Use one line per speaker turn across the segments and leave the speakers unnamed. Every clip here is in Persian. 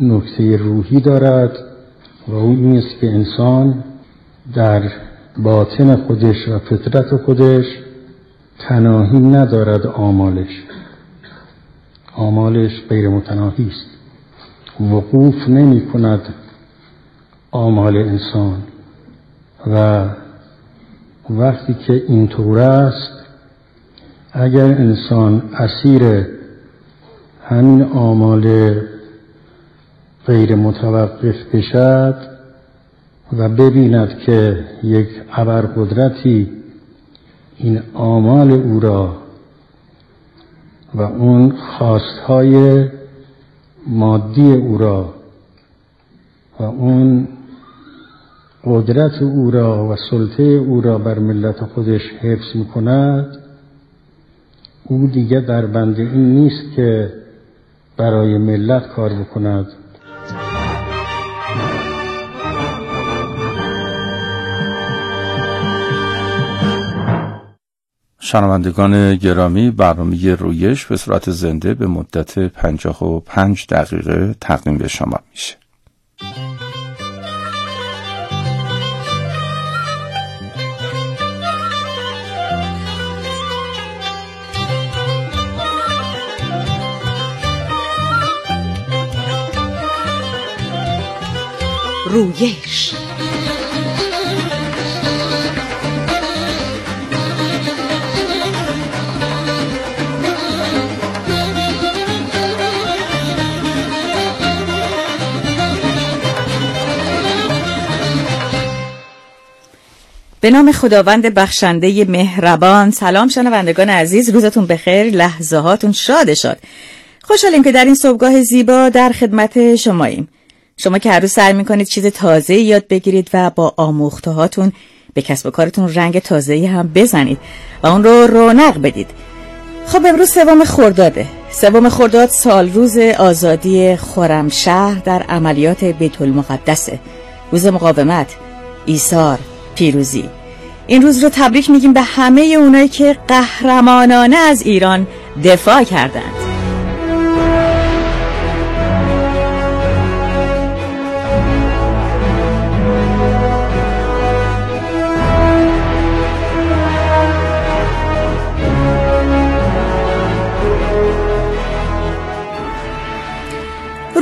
نکته روحی دارد و اون نیست که انسان در باطن خودش و فطرت خودش تناهی ندارد آمالش. آمالش غیر متناهی است. وقوف نمی کند آمال انسان. و وقتی که اینطور است اگر انسان اسیر همین آمال غیر متوقف بشد و ببیند که یک ابرقدرتی این آمال او را و اون خواستهای مادی او را و اون قدرت او را و سلطه او را بر ملت خودش حفظ می کند او دیگه در بنده این نیست که برای ملت کار بکند.
شنوندگان گرامی برنامه رویش به صورت زنده به مدت پنجاه و پنج دقیقه تقدیم به شما میشه.
رویش به نام خداوند بخشنده مهربان. سلام شنوندگان عزیز روزتون بخیر لحظه هاتون شاد شاد. خوشحالیم که در این صبحگاه زیبا در خدمت شماییم. شما که هر روز سعی می‌کنید چیز تازه یاد بگیرید و با آموخته هاتون به کسب و کارتون رنگ تازه هم بزنید و اون رو رونق بدید. خب امروز سوم خرداده. سوم خرداد سال روز آزادی خرمشهر در عملیات بیت المقدسه روز مقاومت ایثار. پیروزی. این روز رو تبریک میگیم به همه اونایی که قهرمانانه از ایران دفاع کردند.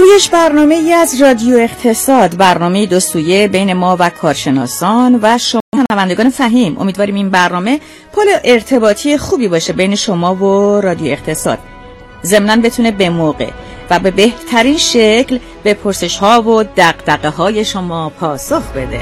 رویش برنامه ای از رادیو اقتصاد برنامه دو سویه بین ما و کارشناسان و شما شنوندگان فهیم. امیدواریم این برنامه پل ارتباطی خوبی باشه بین شما و رادیو اقتصاد. ضمنا بتونه به موقع و به بهترین شکل به پرسش ها و دقدقه های شما پاسخ بده.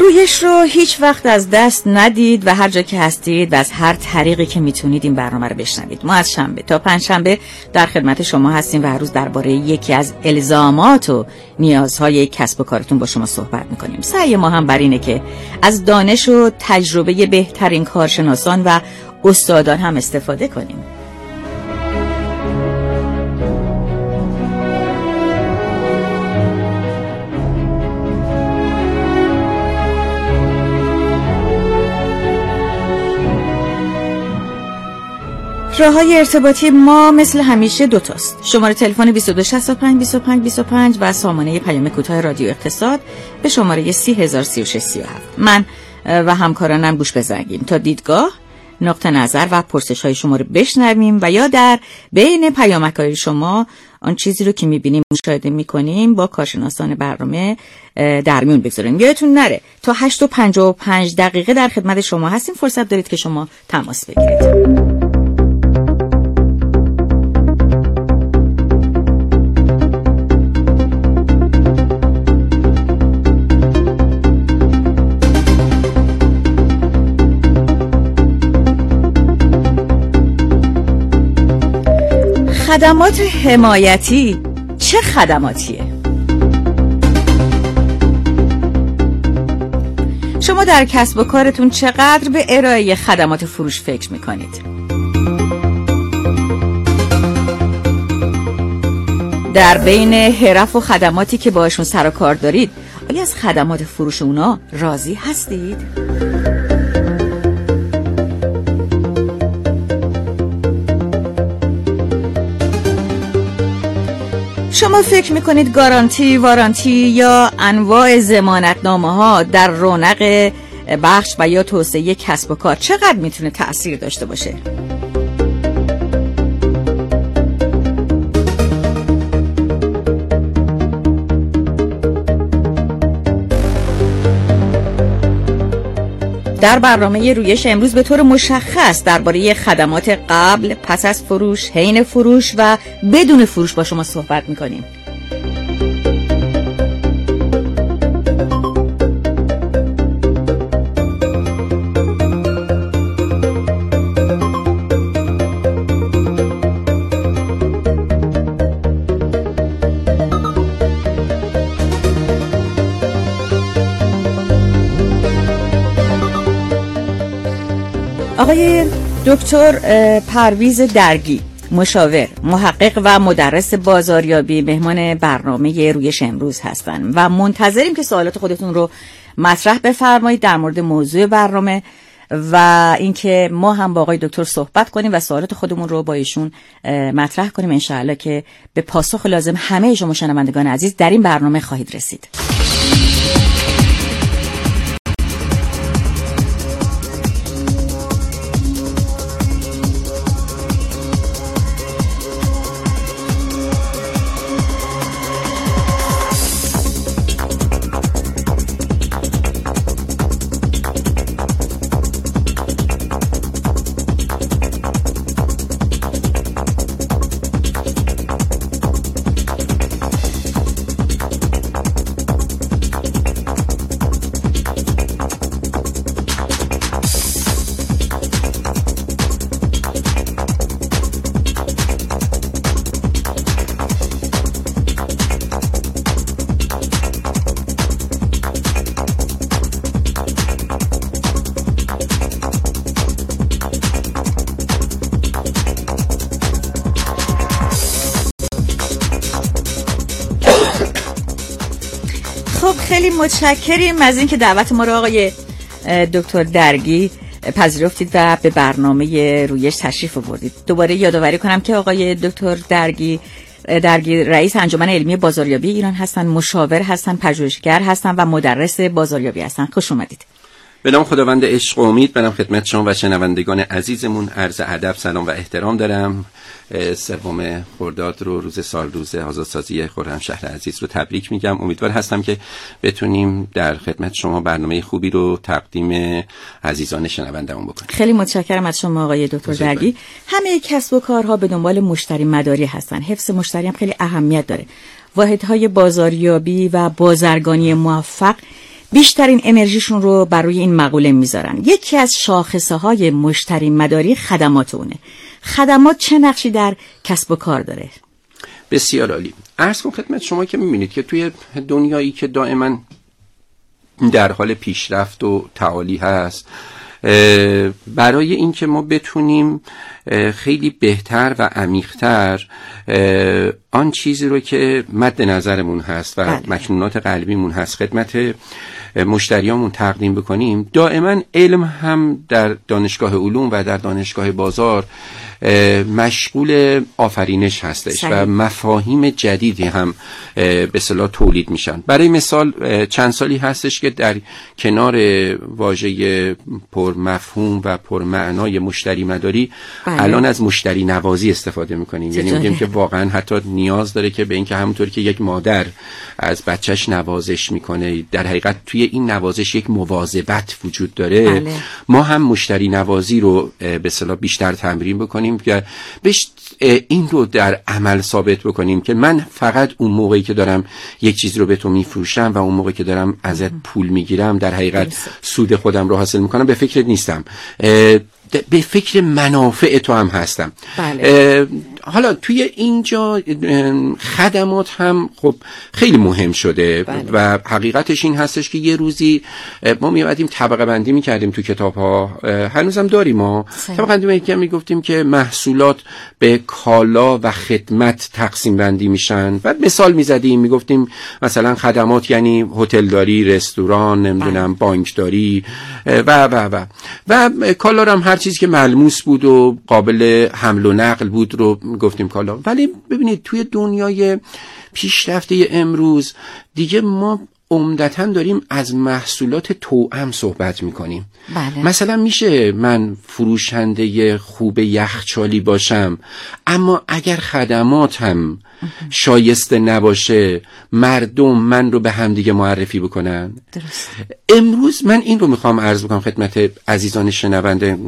رویش رو هیچ وقت از دست ندید و هر جا که هستید و از هر طریقی که می‌تونید این برنامه رو بشنوید. ما از شنبه تا پنج شنبه در خدمت شما هستیم و هر روز درباره یکی از الزامات و نیازهای کسب و کارتون با شما صحبت می‌کنیم. سعی ما هم بر اینه که از دانش و تجربه بهترین کارشناسان و استادان هم استفاده کنیم. راه های ارتباطی ما مثل همیشه دوتاست شماره تلفن 2265 25 25 و سامانه پیام کوتاه رادیو اقتصاد به شماره 3003637 من و همکارانم گوش بزنگیم تا دیدگاه نقطه نظر و پرسش های شما رو بشنویم و یا در بین پیامک های شما آن چیزی رو که می‌بینیم مشاهده می‌کنیم با کارشناسان برنامه در میون بگذاریم. یادتون نره تا 8 و 55 دقیقه در خدمت شما هستیم. فرصت دارید که شما تماس بگیرید. خدمات حمایتی چه خدماتیه؟ شما در کسب و کارتون چقدر به ارائه خدمات فروش فکر می‌کنید؟ در بین حرف و خدماتی که باشون سر و کار دارید ولی از خدمات فروش اونا راضی هستید؟ فکر می‌کنید گارانتی، وارانتی یا انواع زمانتنامه ها در رونق بخش و یا توسعه کسب و کار چقدر می‌تونه تأثیر داشته باشه؟ در برنامه رویش امروز به طور مشخص درباره خدمات قبل، پس از فروش، حین فروش و بدون فروش با شما صحبت می‌کنیم. دکتر پرویز درگی مشاور محقق و مدرس بازاریابی مهمان برنامه رویش امروز هستند و منتظریم که سوالات خودتون رو مطرح بفرمایید در مورد موضوع برنامه و اینکه ما هم با آقای دکتر صحبت کنیم و سوالات خودمون رو با ایشون مطرح کنیم. انشاءالله که به پاسخ لازم همه شما شنوندگان عزیز در این برنامه خواهید رسید. متشکریم از اینکه دعوت ما رو آقای دکتر درگی پذیرفتید و به برنامه رویش تشریف آوردید. دوباره یادآوری کنم که آقای دکتر درگی درگی رئیس انجمن علمی بازاریابی ایران هستن مشاور هستن پژوهشگر هستن و مدرس بازاریابی هستن. خوش اومدید.
به نام خداوند عشق و امید برم خدمت شما و شنوندگان عزیزمون عرض ادب سلام و احترام دارم. سوم خرداد رو روز سال روز آزادسازی خرم شهر عزیز رو تبریک میگم. امیدوار هستم که بتونیم در خدمت شما برنامه خوبی رو تقدیم عزیزان شنوندمون بکنیم.
خیلی متشکرم از شما آقای دکتر درگی همه کسب و کارها به دنبال مشتری مداری هستن. حفظ مشتری هم خیلی اهمیت داره. واحدهای بازاریابی و بازرگانی موفق بیشترین انرژیشون رو برای این مقوله می‌ذارن. یکی از شاخصه های مشتری مداری خدمات اونه. خدمات چه نقشی در کسب و کار داره؟
بسیار عالی. عرض کن خدمت شما که می‌بینید که توی دنیایی که دائما در حال پیشرفت و تعالی هست برای اینکه ما بتونیم خیلی بهتر و عمیقتر آن چیزی رو که مد نظرمون هست و بله. مکنونات قلبیمون هست خدمت مشتریامون تقدیم بکنیم دائما علم هم در دانشگاه علوم و در دانشگاه بازار مشغول آفرینش هستش و مفاهیم جدیدی هم به صلاح تولید میشن. برای مثال چند سالی هستش که در کنار واژه پر مفهوم و پر معنای مشتری مداری بله. الان از مشتری نوازی استفاده می‌کنیم. یعنی میگیم که واقعا حتی نیاز داره که به اینکه همونطور که یک مادر از بچهش نوازش می‌کنه در حقیقت توی این نوازش یک مواظبت وجود داره. بله. ما هم مشتری نوازی رو به صلاح بیشتر تمرین بکنیم که بهش این رو در عمل ثابت بکنیم که من فقط اون موقعی که دارم یک چیز رو به تو میفروشم و اون موقعی که دارم ازت پول می‌گیرم در حقیقت سود خودم رو حاصل می‌کنم به فکر نیستم. به فکر منافع تو هم هستم
بله.
حالا توی اینجا خدمات هم خب خیلی مهم شده
بله.
و حقیقتش این هستش که یه روزی ما میادیم طبقه بندی می‌کردیم تو کتاب ها هنوزم داریم ما طبقه بندی می‌گفتیم که محصولات به کالا و خدمت تقسیم بندی میشن و مثال می‌زدیم می‌گفتیم مثلا خدمات یعنی هتلداری رستوران نمی‌دونم
بله.
بانکداری و و و و کالا هم هر چیزی که ملموس بود و قابل حمل و نقل بود رو گفتیم کالا ولی ببینید توی دنیای پیشرفته امروز دیگه ما عمدتا داریم از محصولات توأم صحبت می‌کنیم
بله.
مثلا میشه من فروشنده خوب یخچالی باشم اما اگر خدماتم شایسته نباشه مردم من رو به همدیگه معرفی بکنن
درست.
امروز من این رو می‌خوام عرض بکنم خدمت عزیزان شنونده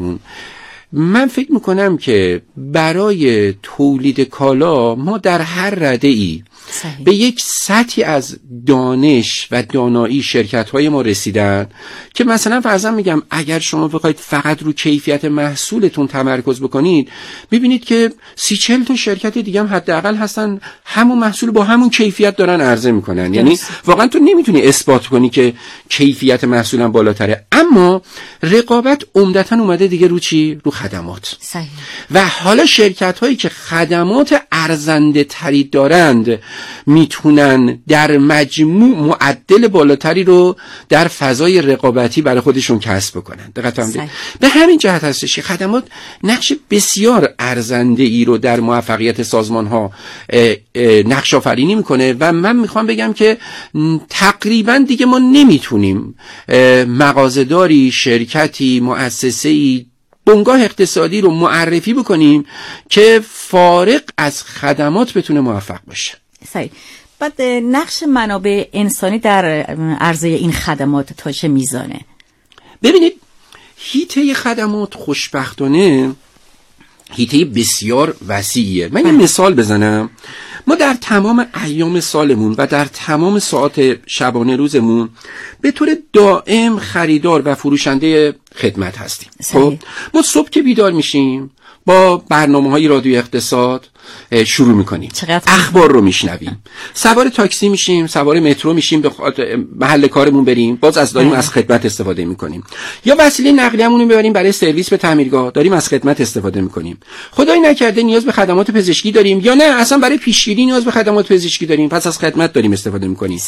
من فکر می‌کنم که برای تولید کالا ما در هر رده ای
صحیح.
به یک سطحی از دانش و دانایی شرکت های ما رسیدن که مثلا فرضاً میگم اگر شما بخواید فقط رو کیفیت محصولتون تمرکز بکنید ببینید که سی چل تا شرکت دیگه هم حداقل هستن همون محصول با همون کیفیت دارن عرضه می‌کنن. یعنی واقعا تو نمی‌تونی اثبات کنی که کیفیت محصولم بالاتره. اما رقابت عمدتا اومده دیگه رو چی؟ رو خدمات.
صحیح.
و حالا شرکت هایی که خدمات ارزنده تری دارند می‌تونن در مجموع معدل بالاتری رو در فضای رقابتی برای خودشون کسب بکنن. دقت هم. به همین جهت هستش که خدمات نقش بسیار ارزنده ای رو در موفقیت سازمان ها نقش آفرینی می‌کنه و من می‌خوام بگم که تقریبا دیگه ما نمی‌تونیم اه، مغازهداری شرکتی مؤسسه‌ای بنگاه اقتصادی رو معرفی بکنیم که فارق از خدمات بتونه موفق باشه.
صحیح. بعد نقش منابع انسانی در عرضه این خدمات تا چه میزانه؟
ببینید هیته خدمات خوشبختانه هیته بسیار وسیعیه. من یه مثال بزنم. ما در تمام ایام سالمون و در تمام ساعات شبانه روزمون به طور دائم خریدار و فروشنده خدمت هستیم. خب ما صبح که بیدار میشیم با برنامه های رادیو اقتصاد شروع می‌کنیم.
چقدر
اخبار رو میشنویم. سوار تاکسی میشیم سوار مترو میشیم به محل کارمون بریم. باز از داریم. از خدمت استفاده می‌کنیم. یا وسیله نقلیه‌مون رو ببریم برای سرویس به تعمیرگاه. داریم از خدمت استفاده می‌کنیم. خدای نکرده نیاز به خدمات پزشکی داریم یا نه؟ اصلا برای پیشگیری نیاز به خدمات پزشکی داریم. پس از خدمت داریم استفاده می‌کنیم.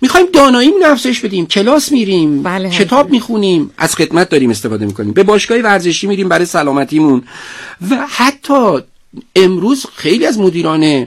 می‌خوایم داناییمون رو افزایش بدیم. کلاس میریم
بله،
کتاب. می‌خونیم از خدمت داریم استفاده می‌کنیم. به باشگاه ورزشی میریم برای سلامتیمون. و حتی امروز خیلی از مدیران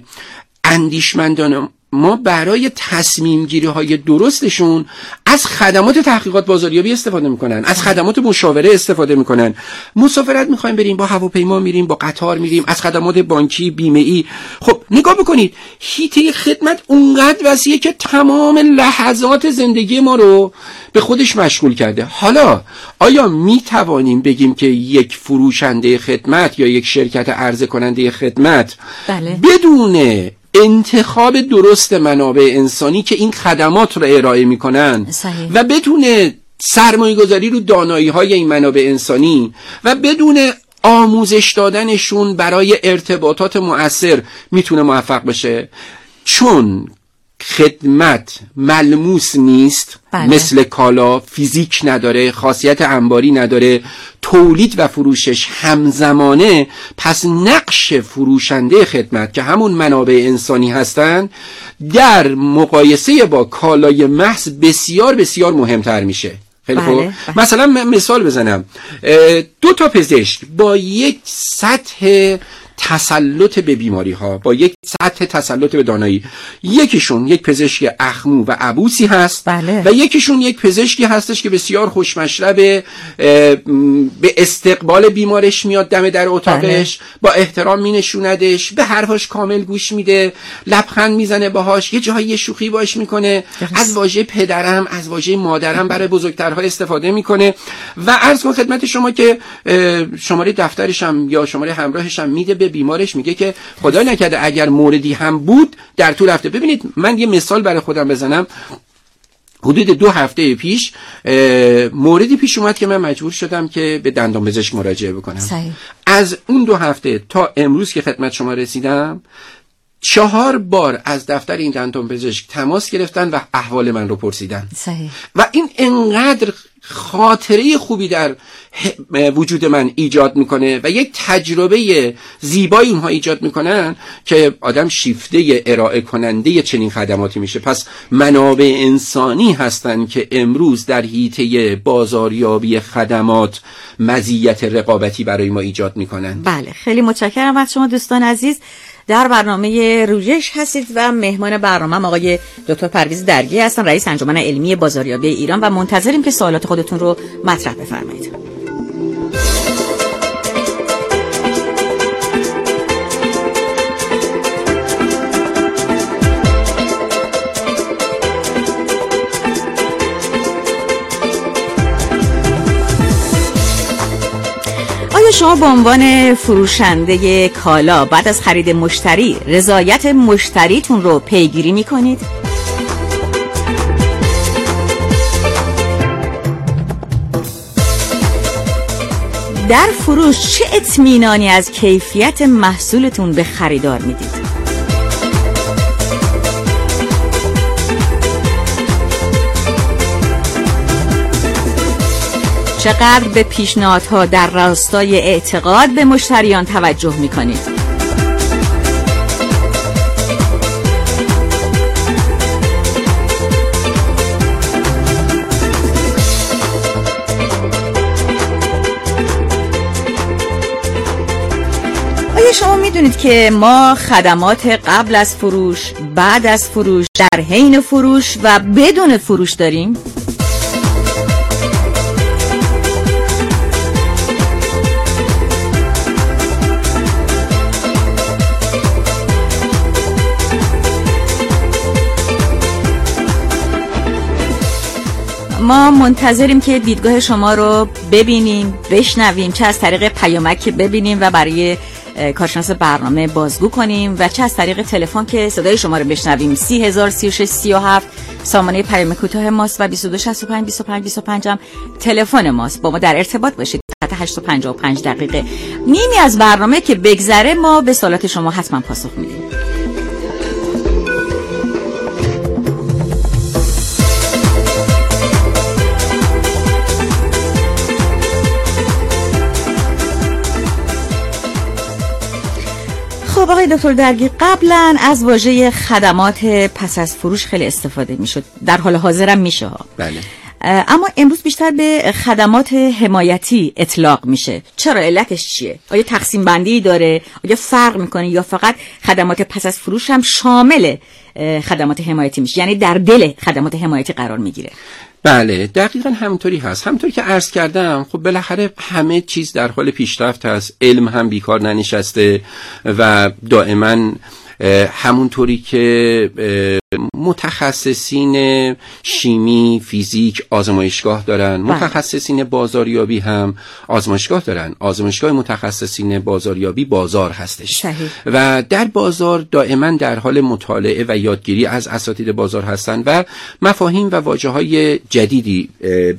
اندیشمندان ما برای تصمیم گیری های درستشون از خدمات تحقیقات بازاریابی استفاده می‌کنن از خدمات مشاوره استفاده می‌کنن. مسافرت می‌خوایم بریم با هواپیما میریم با قطار میریم از خدمات بانکی بیمه ای خب نگاه بکنید هیته خدمت اونقدر وسیعه که تمام لحظات زندگی ما رو به خودش مشغول کرده. حالا آیا می توانیم بگیم که یک فروشنده خدمت یا یک شرکت عرضه کننده خدمت
بله.
بدون انتخاب درست منابع انسانی که این خدمات را ارائه می‌کنن
صحیح.
و بدون سرمایه گذاری رو دانایی های این منابع انسانی و بدون آموزش دادنشون برای ارتباطات مؤثر می‌تونه موفق بشه چون خدمت ملموس نیست.
بله.
مثل کالا فیزیک نداره خاصیت انباری نداره تولید و فروشش همزمانه. پس نقش فروشنده خدمت که همون منابع انسانی هستند در مقایسه با کالای محض بسیار بسیار مهمتر میشه. خیلی
بله،
خوب.
بله.
مثلا من مثال بزنم. دو تا پزشک با یک سطح تسلط به بیماری ها با یک سطح تسلط به دانایی یکیشون یک پزشک اخمو و عبوسی هست
بله.
و یکیشون یک پزشکی هستش که بسیار خوشمشرب به استقبال بیمارش میاد دم در اتاقش با احترام مینشوندش به حرفاش کامل گوش میده لبخند می‌زنه باهاش یه جایی یه شوخی باش می‌کنه. از واژه پدرم از واژه مادرم برای بزرگترها استفاده می‌کنه و عرض کن خدمت شما که شماره دفترشم یا شماره همراهشم میده به بیمارش میگه که خدا نکرده اگر موردی هم بود در طول هفته ببینید من یه مثال برای خودم بزنم حدود دو هفته پیش موردی پیش اومد که من مجبور شدم که به دندان پزشک مراجعه بکنم
صحیح.
از اون دو هفته تا امروز که خدمت شما رسیدم چهار بار از دفتر این دندان پزشک تماس گرفتن و احوال من رو پرسیدن
صحیح.
و این انقدر خاطره خوبی در وجود من ایجاد می‌کنه و یک تجربه زیبایی اونها ایجاد می‌کنن که آدم شیفته ارائه کننده چنین خدماتی میشه. پس منابع انسانی هستند که امروز در حیطه بازاریابی خدمات مزیت رقابتی برای ما ایجاد می‌کنن.
بله خیلی متشکرم از شما دوستان عزیز. در برنامه رویش هستید و مهمان برنامه آقای دکتر پرویز درگی هستن رئیس انجمن علمی بازاریابی ایران و منتظریم که سوالات خودتون رو مطرح بفرمایید. شما به عنوان فروشنده کالا بعد از خرید مشتری رضایت مشتریتون رو پیگیری می‌کنید؟ در فروش چه اطمینانی از کیفیت محصولتون به خریدار می‌دید؟ چقدر به پیشنهادها در راستای اعتقاد به مشتریان توجه می کنید؟ آیا شما می‌دونید که ما خدمات قبل از فروش، بعد از فروش، در حین فروش و بدون فروش داریم؟ ما منتظریم که دیدگاه شما رو ببینیم بشنویم چه از طریق پیامک ببینیم و برای کارشناس برنامه بازگو کنیم و چه از طریق تلفن که صدای شما رو بشنویم. 303637 سامانه پیام کوتاه ماست و 2265 25 25 هم تلفن ماست. با ما در ارتباط باشید. تا 855 دقیقه. نیمی از برنامه که بگذره ما به سوالات شما حتما پاسخ میدیم. آقای دکتر درگی قبلا از واژه خدمات پس از فروش خیلی استفاده می‌شد. در حال حاضرم میشه ها.
بله.
اما امروز بیشتر به خدمات حمایتی اطلاق میشه. چرا؟ علتش چیه؟ آیا تقسیم بندی داره؟ آیا فرق می‌کنه؟ یا فقط خدمات پس از فروش هم شامل خدمات حمایتی میشه؟ یعنی در دل خدمات حمایتی قرار می‌گیره.
بله دقیقا همطوری هست. همطوری که عرض کردم خب بالاخره همه چیز در حال پیشرفت هست علم هم بیکار ننشسته و دائما همونطوری که متخصصین شیمی فیزیک آزمایشگاه دارن. بله. متخصصین بازاریابی هم آزمایشگاه دارن. آزمایشگاه متخصصین بازاریابی بازار هستش.
صحیح.
و در بازار دائما در حال مطالعه و یادگیری از اساتید بازار هستن و مفاهیم و واجه های جدیدی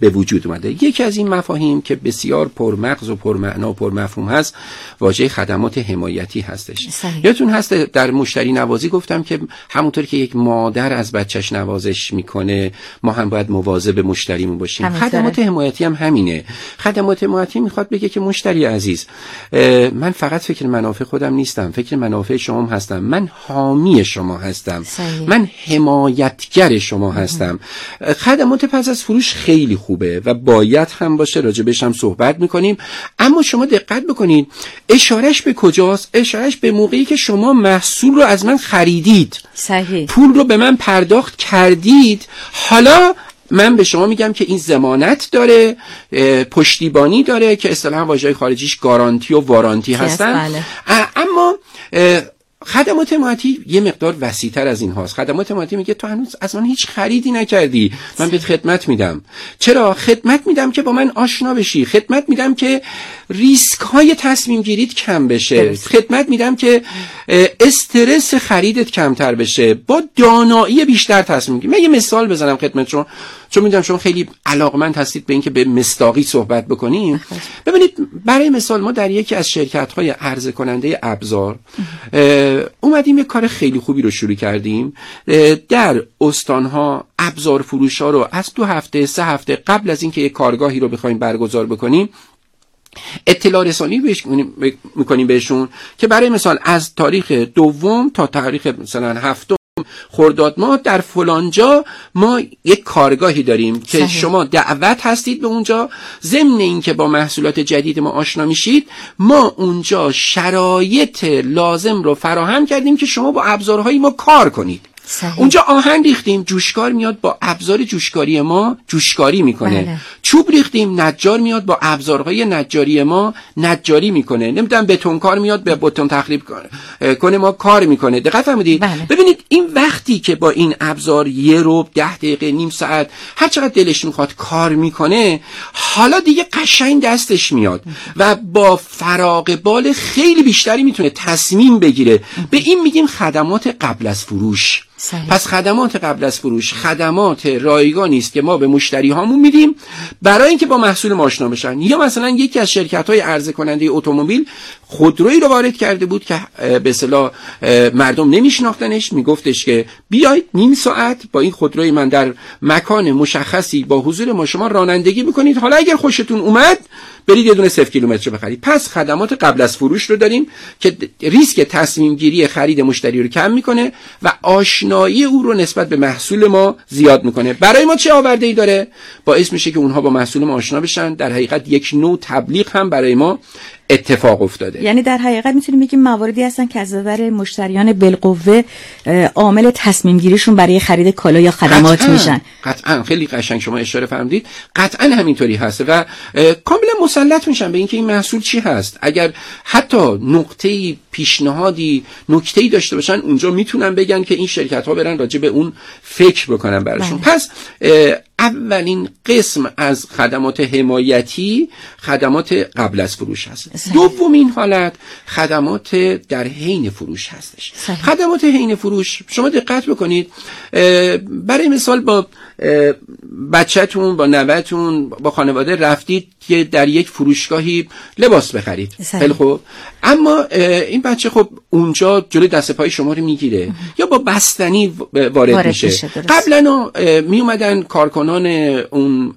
به وجود اومده. یکی از این مفاهیم که بسیار پرمغز و پرمعنا و پرمفهوم هست واژه خدمات حمایتی هستش. یادتون هست در مشتری نوازی گفتم که همونطور که یک مادر از بچهش نوازش می‌کنه. ما هم باید مواظب مشتریمون باشیم. خدمات حمایتی هم همینه. خدمات حمایتی می‌خواد بگه که مشتری عزیز من فقط فکر منافع خودم نیستم فکر منافع شما هستم. من حامی شما هستم. من حمایتگر شما هستم. خدمات پس از فروش خیلی خوبه و باید هم باشه. راجبش هم صحبت می‌کنیم. اما شما دقت بکنید اشارش به کجاست؟ اشارش به موقعی که شما محصول رو از من خریدید.
صحیح.
پول رو به من پرداخت کردید حالا من به شما میگم که این زمانت داره پشتیبانی داره که اصطلاحا واژه خارجیش گارانتی و وارانتی هستن
بله.
اما خدمات حمایتی یه مقدار وسیعتر از این هاست خدمات حمایتی میگه تو هنوز از من هیچ خریدی نکردی. من بهت خدمت میدم. چرا؟ خدمت میدم که با من آشنا بشی. خدمت میدم که ریسک های تصمیم گیرید کم بشه. خدمت میدم که استرس خریدت کمتر بشه. با دانایی بیشتر تصمیم گیری. من یه مثال بزنم خدمت شما چون می‌دونم شما خیلی علاقمند هستید به اینکه به مستاقی صحبت بکنیم. ببینید برای مثال ما در یکی از شرکت های عرضه کننده ابزار اومدیم یه کار خیلی خوبی رو شروع کردیم. در استانها ابزار فروش ها رو از دو هفته سه هفته قبل از اینکه یه کارگاهی رو بخوایم برگزار بکنیم اطلاع رسانی می‌کنیم بهشون که برای مثال از تاریخ دوم تا تاریخ مثلا هفتم خرداد ما در فلانجا ما یک کارگاهی داریم که شما دعوت هستید به اونجا. ضمن اینکه با محصولات جدید ما آشنا میشید ما اونجا شرایط لازم رو فراهم کردیم که شما با ابزارهای ما کار کنید. صحیح. اونجا آهن ریختیم جوشکار میاد با ابزار جوشکاری ما جوشکاری می‌کنه بله. چوب ریختیم نجار میاد با ابزارهای نجاری ما نجاری می‌کنه نمی‌دونم بتونکار میاد به بتون تخریب کنه ما کار می‌کنه دقت فرمودید بله. ببینید این وقتی که با این ابزار یه روب ده دقیقه نیم ساعت هر چقدر دلش می‌خواد کار می‌کنه حالا دیگه قشنگ دستش میاد و با فراغ بال خیلی بیشتری می‌تونه تصمیم بگیره به این میگیم خدمات قبل از فروش پس خدمات قبل از فروش خدمات رایگانی است که ما به مشتری هامون میدیم برای اینکه با محصول ما آشنا بشن. یا مثلا یکی از شرکت های عرضه کننده اتومبیل خودرویی رو وارد کرده بود که به اصطلاح مردم نمیشناختنش. میگفتش که بیاید نیم ساعت با این خودروی من در مکان مشخصی با حضور ما شما رانندگی بکنید. حالا اگر خوشتون اومد برید یه دونه 0 کیلومتر بخرید. پس خدمات قبل از فروش رو داریم که ریسک تصمیم گیری خرید مشتری رو کم می‌کنه و آشنایی او رو نسبت به محصول ما زیاد می‌کنه. برای ما چه آورده ای داره؟ باعث میشه که اونها با محصول ما آشنا بشن. در حقیقت یک نوع تبلیغ هم برای ما اتفاق افتاده.
یعنی در حقیقت می‌تونیم بگیم مواردی هستن که از نظر مشتریان بالقوه عامل تصمیم گیریشون برای خرید کالا یا خدمات
قطعا.
میشن.
قطعا. خیلی قشنگ شما اشاره فرمودید. قطعا همینطوری هست و کاملا مسلط میشن به اینکه این محصول چی هست. اگر حتی نقطه پیشنهادی نکته داشته باشن اونجا می‌تونن بگن که این شرکت ها برن راجع به اون فکر بکنن براشون. بله. پس اولین قسم از خدمات حمایتی خدمات قبل از فروش هست. دومین حالت خدمات در حین فروش هستش. خدمات حین فروش شما دقت بکنید برای مثال با بچهتون با نوتون با خانواده رفتید که در یک فروشگاهی لباس بخرید. خیلی خوب. اما این بچه خب اونجا جلوی دست پای شما رو می‌گیره یا با بستنی وارد, میشه, قبلا می اومدن کارکنان اون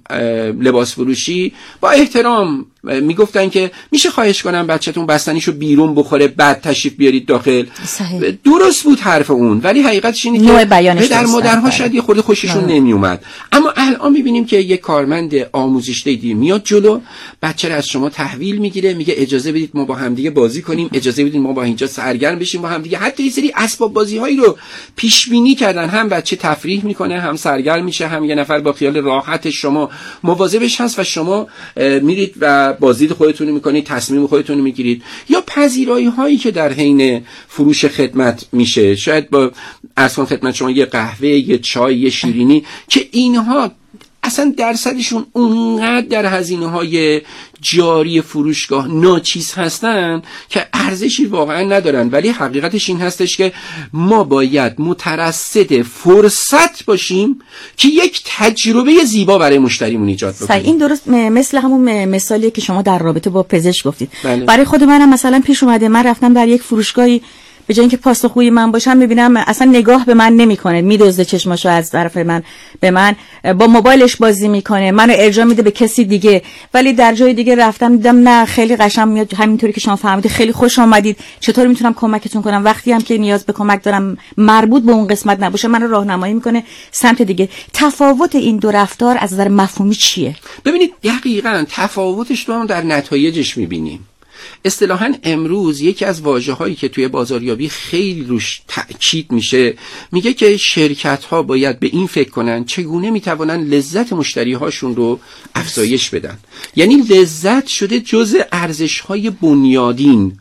لباس فروشی. با احترام می‌گفتن که میشه خواهش کنم بچهتون بستنیشو بیرون بخوره بعد تشریف بیارید داخل صحیح. درست بود حرف اون ولی حقیقتش اینه که در مادرها بله. شاید یه خورده خوششون بله. نمیومد اما الان می‌بینیم که یه کارمند آموزش دیدی میاد جلو بچه از شما تحویل می‌گیره میگه اجازه بدید ما با همدیگه بازی کنیم اجازه بدید ما با اینجا سرگرم بشیم با همدیگه حتی یه سری اسباب بازی هایی رو پیش بینی کردن هم بچه تفریح می‌کنه هم سرگرم میشه هم یه نفر با خیال راحت شما مواظبش هست و شما میرید و بازدید خودتون می‌کنید تصمیم خودتون می‌گیرید یا پذیرایی هایی که در حین فروش خدمت میشه. شاید با ارسان خدمت شما یه قهوه یه چای یه شیرینی که اینها اصلا درصدشون اونقدر در هزینه های جاری فروشگاه ناچیز هستن که ارزشی واقعا ندارن. ولی حقیقتش این هستش که ما باید مترصد فرصت باشیم که یک تجربه زیبا برای مشتریمون ایجاد بکنیم.
این درست مثل همون مثالیه که شما در رابطه با پزشک گفتید. بله. برای خود منم مثلا پیش اومده من رفتم در یک فروشگاهی به جای اینکه پاسخگوی من باشم می‌بینم اصلا نگاه به من نمی‌کنه میدزده چشماشو از طرف من به من با موبایلش بازی می‌کنه منو ارجاع میده به کسی دیگه. ولی در جای دیگه رفتم دیدم نه خیلی قشنگ میاد. همینطوری که شما فهمیدید خیلی خوش آمدید. چطور می‌تونم کمکتون کنم؟ وقتی هم که نیاز به کمک دارم مربوط به اون قسمت نباشه منو راهنمایی می‌کنه سمت دیگه. تفاوت این دو رفتار از نظر مفهومی چیه؟
ببینید دقیقا تفاوتش رو در نتایجش می‌بینیم. اصطلاحا امروز یکی از واجه هایی که توی بازاریابی خیلی روش تأکید میشه میگه که شرکت ها باید به این فکر کنن چگونه می‌توانن لذت مشتری هاشون رو افزایش بدن. یعنی لذت شده جز ارزش های بنیادین.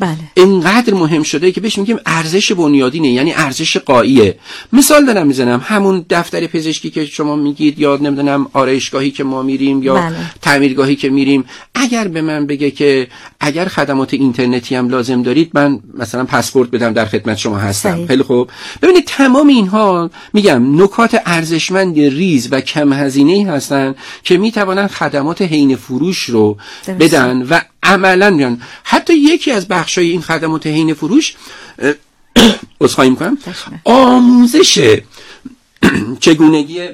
بله.
اینقدر مهم شده که بهش میگیم ارزش بنیادینه یعنی ارزش قاییه مثال دارم می‌زنم همون دفتر پزشکی که شما میگید یا نمی‌دونم آرایشگاهی که ما میریم یا
بله.
تعمیرگاهی که میریم اگر به من بگه که اگر خدمات اینترنتی هم لازم دارید من مثلا پاسپورت بدم در خدمت شما هستم. خیلی خوب ببینید تمام اینها میگم نکات ارزشمند ریز و کم هزینه هستن که می‌توانند خدمات حین فروش رو. بدن و عملا میان حتی یکی از بخشای این خدمات حین فروش عذرخواهی می‌کنم. آموزش چگونگی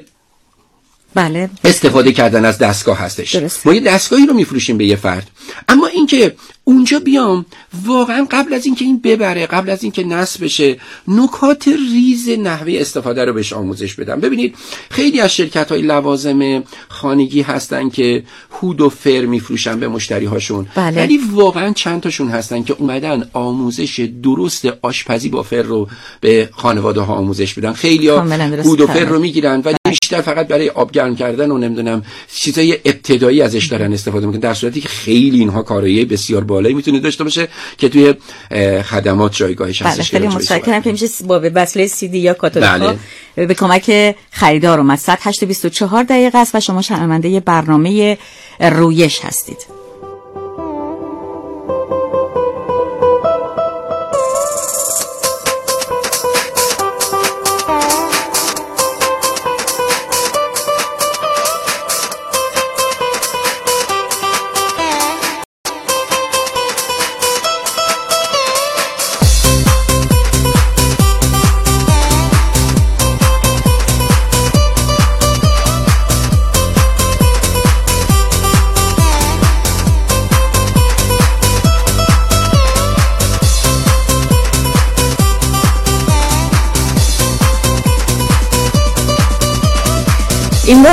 بله
استفاده کردن از دستگاه هستش
درسته.
ما یه دستگاهی رو میفروشیم به یه فرد اما اینکه اونجا بیام. واقعا قبل از اینکه این ببره قبل از اینکه نصب بشه نکات ریز نحوه استفاده رو بهش آموزش بدم. ببینید خیلی از شرکت های لوازم خانگی هستن که هود و فر میفروشن به مشتری هاشون
بله.
ولی واقعا چند تاشون هستن که اومدن آموزش درست آشپزی با فر رو به خانواده ها آموزش بدن. خیلی ها هود و فر. رو می‌گیرن ولی بیشتر فقط برای آب گرم کردن و نمی‌دونم چیزای ابتدایی ازش دارن استفاده می‌کنن در صورتی که خیلی اینها کارایی بسیار بالایی می‌تونه داشته باشه که توی خدمات جایگاهش
بله
هستش. که
خیلی متشکرم. که میشه با وسیله سی دی یا کاتالوگ
بله.
به کمک خریدار اومد. ساعت 8:24 دقیقه است و شما شنونده برنامه رویش هستید.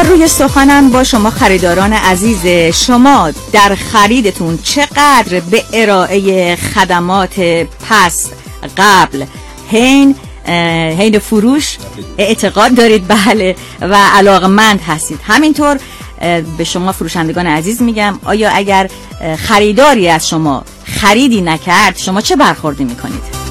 بار روی سخنم با شما خریداران عزیز شما در خریدتون چقدر به ارائه خدمات پس قبل هین هین فروش اعتقاد دارید؟ بله و علاقمند هستید. همینطور به شما فروشندگان عزیز میگم آیا اگر خریداری از شما خریدی نکرد شما چه برخوردی می‌کنید؟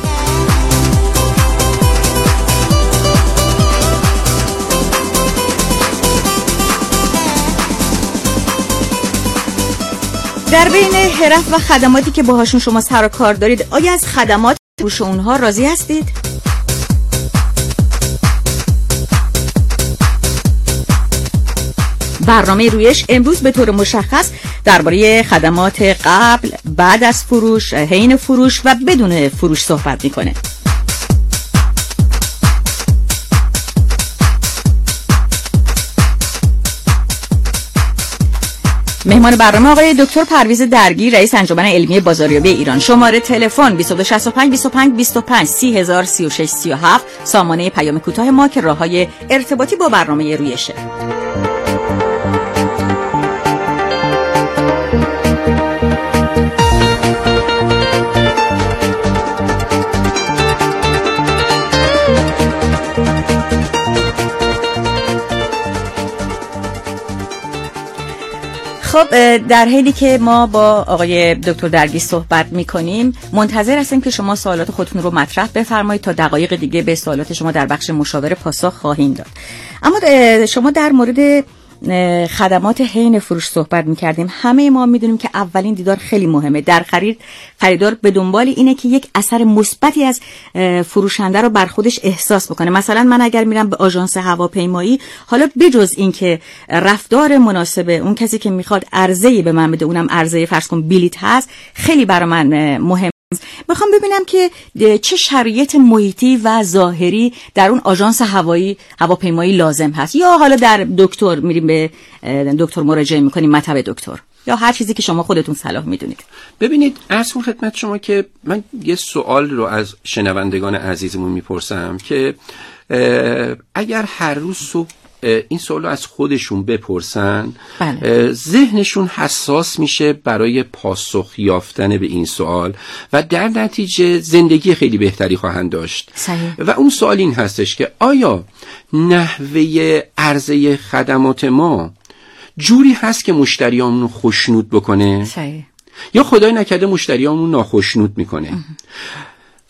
در بین حرف و خدماتی که باهاشون شما سر و کار دارید آیا از خدمات فروش اونها راضی هستید؟ برنامه رویش امروز به طور مشخص درباره خدمات قبل بعد از فروش حین فروش و بدون فروش صحبت می‌کنه مهمان برنامه آقای دکتر پرویز درگی رئیس انجمن علمی بازاریابی ایران. شماره تلفن 2265 25 25 3036 37 سامانه پیام کوتاه ما که راههای ارتباطی با برنامه رویشه. خب در حالی که ما با آقای دکتر درگی صحبت می کنیم منتظر هستیم که شما سوالات خودتون رو مطرح بفرمایید تا دقایق دیگه به سوالات شما در بخش مشاور پاسخ خواهیم داد. اما شما در مورد خدمات حین فروش صحبت می کردیم همه ما می‌دونیم که اولین دیدار خیلی مهمه. در خرید خریدار به دنبال اینه که یک اثر مثبتی از فروشنده رو بر خودش احساس بکنه. مثلا من اگر میرم به آژانس هواپیمایی حالا بجز اینکه رفتار مناسب اون کسی که می‌خواد عرضه به من بده اونم عرضه فرض کن بلیت هست خیلی برای من مهم می‌خوام ببینم که چه شرایط محیطی و ظاهری در اون آژانس هوایی هواپیمایی لازم هست. یا حالا در دکتر میریم به دکتر مراجعه می‌کنیم مطب دکتر. یا هر چیزی که شما خودتون صلاح می‌دونید.
ببینید کنم خدمت شما که من یه سوال رو از شنوندگان عزیزمون می‌پرسم که اگر هر روز صبح این سوال رو از خودشون بپرسن.
بله.
ذهنشون حساس میشه برای پاسخ یافتن به این سوال و در نتیجه زندگی خیلی بهتری خواهند داشت.
صحیح.
و اون سوال این هستش که آیا نحوه عرضه خدمات ما جوری هست که مشتریامون خوشنود بکنه؟
صحیح.
یا خدای نکرده مشتریامون ناخشنود می‌کنه؟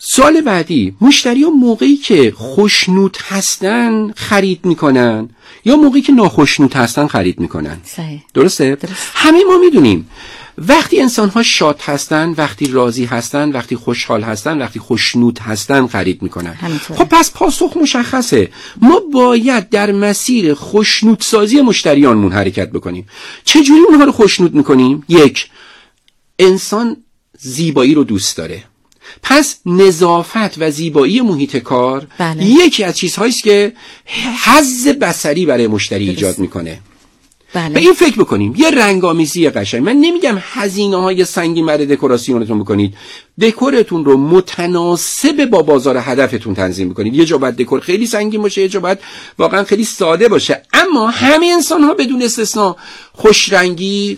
سال بعدی مشتری ها موقعی که خوشنود هستن خرید می‌کنن یا موقعی که ناخشنود هستن خرید می‌کنن
صحیح.
درسته؟
درست.
همه ما می‌دونیم وقتی انسان ها شاد هستن وقتی راضی هستن وقتی خوشحال هستن وقتی خوشنود هستن خرید می‌کنن
همینطوره.
خب پس پاسخ مشخصه ما باید در مسیر خوشنودسازی مشتریانمون حرکت بکنیم چجوری اونها رو خوشنود می‌کنیم یک انسان زیبایی رو دوست داره پس نظافت و زیبایی محیط کار
بله.
یکی از چیزهایی است که حز بصری برای مشتری ایجاد می‌کنه. به
بله
این فکر بکنیم. یه رنگامیزی قشنگ. من نمیگم هزینه های سنگین برای دکوراسیونتون بکنید. دکورتون رو متناسب با بازار هدفتون تنظیم بکنید. یه جا باید دکور خیلی سنگین باشه یه جا باید واقعا خیلی ساده باشه. اما همه انسان ها بدون استثنا خوش رنگی